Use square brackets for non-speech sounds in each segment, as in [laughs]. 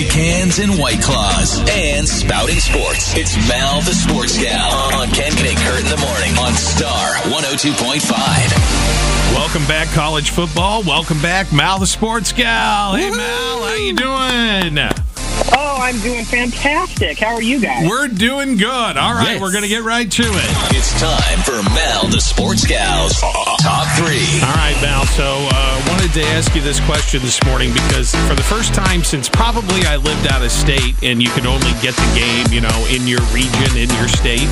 white cans and white claws, and spouting sports. It's Mal the Sports Gal on Ken and Kurt in the morning on Star 102.5. Welcome back, college football. Welcome back, Mal the Sports Gal. Hey, Mal, how you doing? Oh, I'm doing fantastic. How are you guys? We're doing good. All right, Yes. we're going to get right to it. It's time for Mal the Sports Gal's Top 3. All right, Mal. So, uh, wanted to ask you this question this morning because for the first time since probably I lived out of state and you could only get the game, you know, in your region, in your state,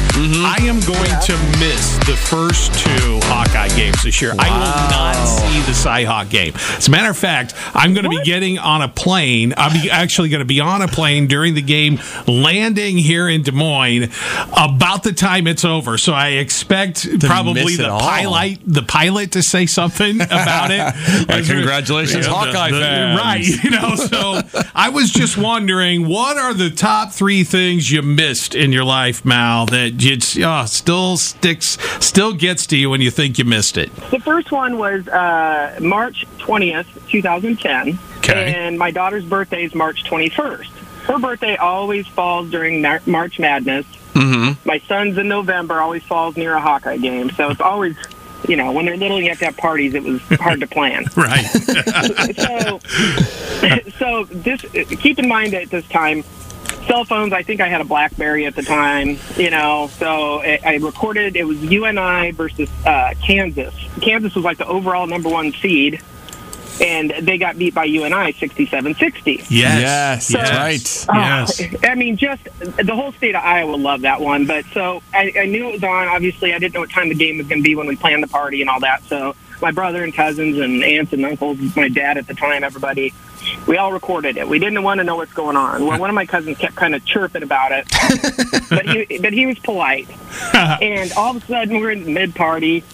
I am going to miss the first two Hawkeye games this year. I will not see the Cyhawk game. As a matter of fact, I'm going to be getting on a plane. I'm actually going to be on a plane during the game, landing here in Des Moines about the time it's over. So I expect probably the pilot, the pilot, to say something [laughs] about it. As congratulations, the- Hawkeye the- fans. Right. [laughs] You know, so I was just wondering, what are the top three things you missed in your life, Mal, that you oh, still sticks, still gets to you when you think you missed it? The first one was uh, March 20th, 2010. Okay. And my daughter's birthday is March 21st. Her birthday always falls during Mar- March Madness. Mm-hmm. My son's in November always falls near a Hawkeye game. So it's always, you know, when they're little, you have to have parties. It was hard to plan. [laughs] Right. [laughs] so, so this keep in mind at this time, cell phones. I think I had a BlackBerry at the time. You know, so I, I recorded. It was UNI versus uh, Kansas. Kansas was like the overall number one seed, and they got beat by UNI 67-60. Yes. Yes, that's Yes. right. Yes. Uh, I mean, just the whole state of Iowa loved that one. But so I, I knew it was on. Obviously, I didn't know what time the game was going to be when we planned the party and all that. So my brother and cousins and aunts and uncles, my dad at the time, everybody, we all recorded it. We didn't want to know what's going on. Well, one of my cousins kept kind of chirping about it, [laughs] but he but he was polite. [laughs] and all of a sudden, we're in the mid party,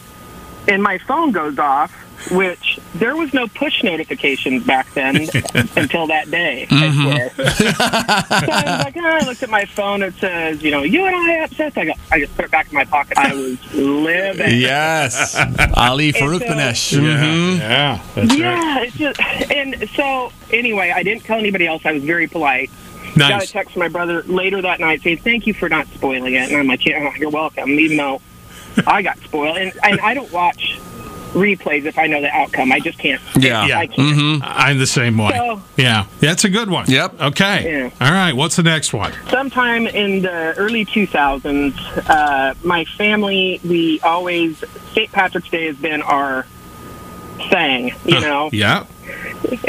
and my phone goes off. Which there was no push notifications back then [laughs] until that day. I mm-hmm. swear. [laughs] so I was like, oh, I looked at my phone. It says, you know, UNI upset. I, go, I just put it back in my pocket. I was living. Yes. [laughs] Ali Farouk so- Banesh. Yeah. Mm-hmm. Yeah. That's right. It's just, and so anyway, I didn't tell anybody else. I was very polite. Got a text from my brother later that night saying, "Thank you for not spoiling it." And I'm like, "Yeah, you're welcome." Even though I got spoiled, and, and I don't watch replays if I know the outcome. I just can't. Yeah. Yeah. I can't. I'm the same way. So- yeah. That's a good one. Yep. Okay. Yeah. All right. What's the next one? sometime in the early 2000s, uh, my family, we always, St. Patrick's Day has been our thing, you know? Yeah.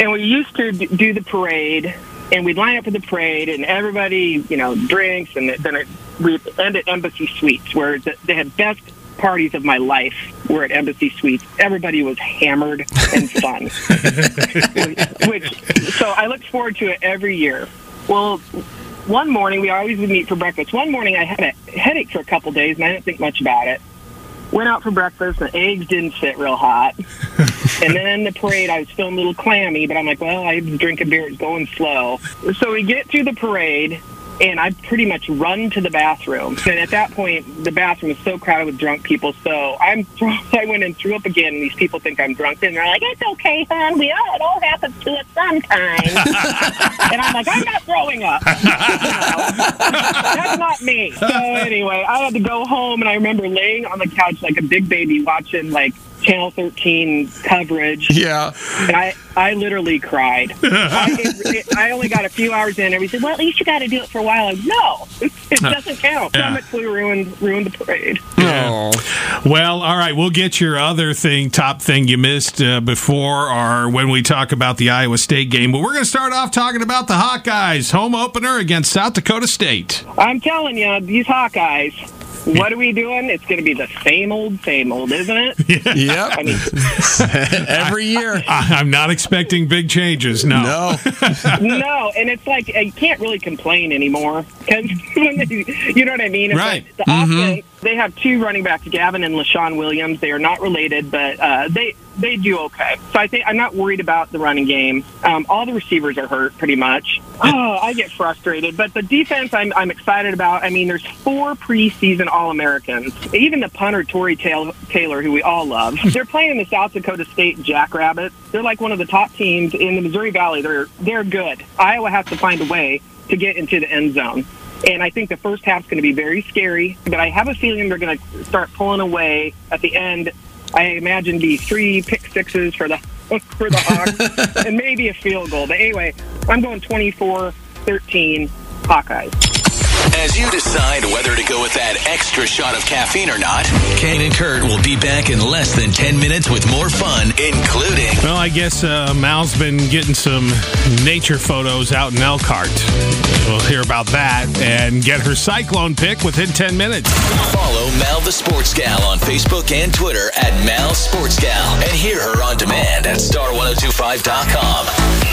And we used to do the parade, and we'd line up for the parade, and everybody, you know, drinks, and then it, we'd end at Embassy Suites, where they had best parties of my life were at Embassy Suites. Everybody was hammered and [laughs] fun. Which, so I look forward to it every year. Well, one morning we always would meet for breakfast. One morning I had a headache for a couple days, and I didn't think much about it. Went out for breakfast, and the eggs didn't sit real hot. [laughs] and then in the parade, I was feeling a little clammy, but I'm like, well, I was drinking beer, it's going slow. So we get through the parade, and I pretty much run to the bathroom. And at that point, the bathroom is so crowded with drunk people. So I'm, [laughs] I went and threw up again, and these people think I'm drunk. And they're like, "It's okay, hon. We all it all happens to us sometime." [laughs] and I'm like, "I'm not throwing up. [laughs] That's not me." So anyway, I had to go home, and I remember laying on the couch like a big baby, watching like Channel 13 coverage Yeah. I, I literally cried. [laughs] I, it, it, I only got a few hours in, and we said, "Well, at least you got to do it for a while." I'm, no, it, [laughs] it doesn't count. Yeah. Summit Flu ruined ruined the parade. Oh. Well, all right. We'll get your other thing, top thing you missed uh, before or when we talk about the Iowa State game. But we're going to start off talking about the Hawkeyes home opener against South Dakota State. I'm telling you, these Hawkeyes. [laughs] What are we doing? It's going to be the same old, same old, isn't it? [laughs] Yep. I mean, [laughs] Every year. I- I'm not expecting big changes. No. No. no, and it's like I can't really complain anymore because you know what I mean. It's Right. like the offense. They have two running backs, Gavin and Leshon Williams. They are not related, but uh, they they do okay. So I think I'm not worried about the running game. Um, all the receivers are hurt pretty much. Oh, I get frustrated, but the defense I'm I'm excited about. I mean, there's four preseason All Americans. Even the punter Tory Taylor, who we all love, [laughs] they're playing in the South Dakota State Jackrabbits. They're like one of the top teams in the Missouri Valley. They're they're good. Iowa has to find a way to get into the end zone. And I think the first half's going to be very scary, but I have a feeling they're going to start pulling away at the end. I imagine be three pick sixes for the [laughs] for the Hawks [laughs] and maybe a field goal. But anyway, I'm going 24-13 Hawkeyes. As you decide whether to go with that extra shot of caffeine or not, Kane and Kurt will be back in less than 10 minutes with more fun, including. Well, I guess uh, Mal's been getting some nature photos out in Elkhart. We'll hear about that and get her cyclone pick within 10 minutes. Follow Mal the Sports Gal on Facebook and Twitter at Mal Sports Gal and hear her on demand at star1025.com.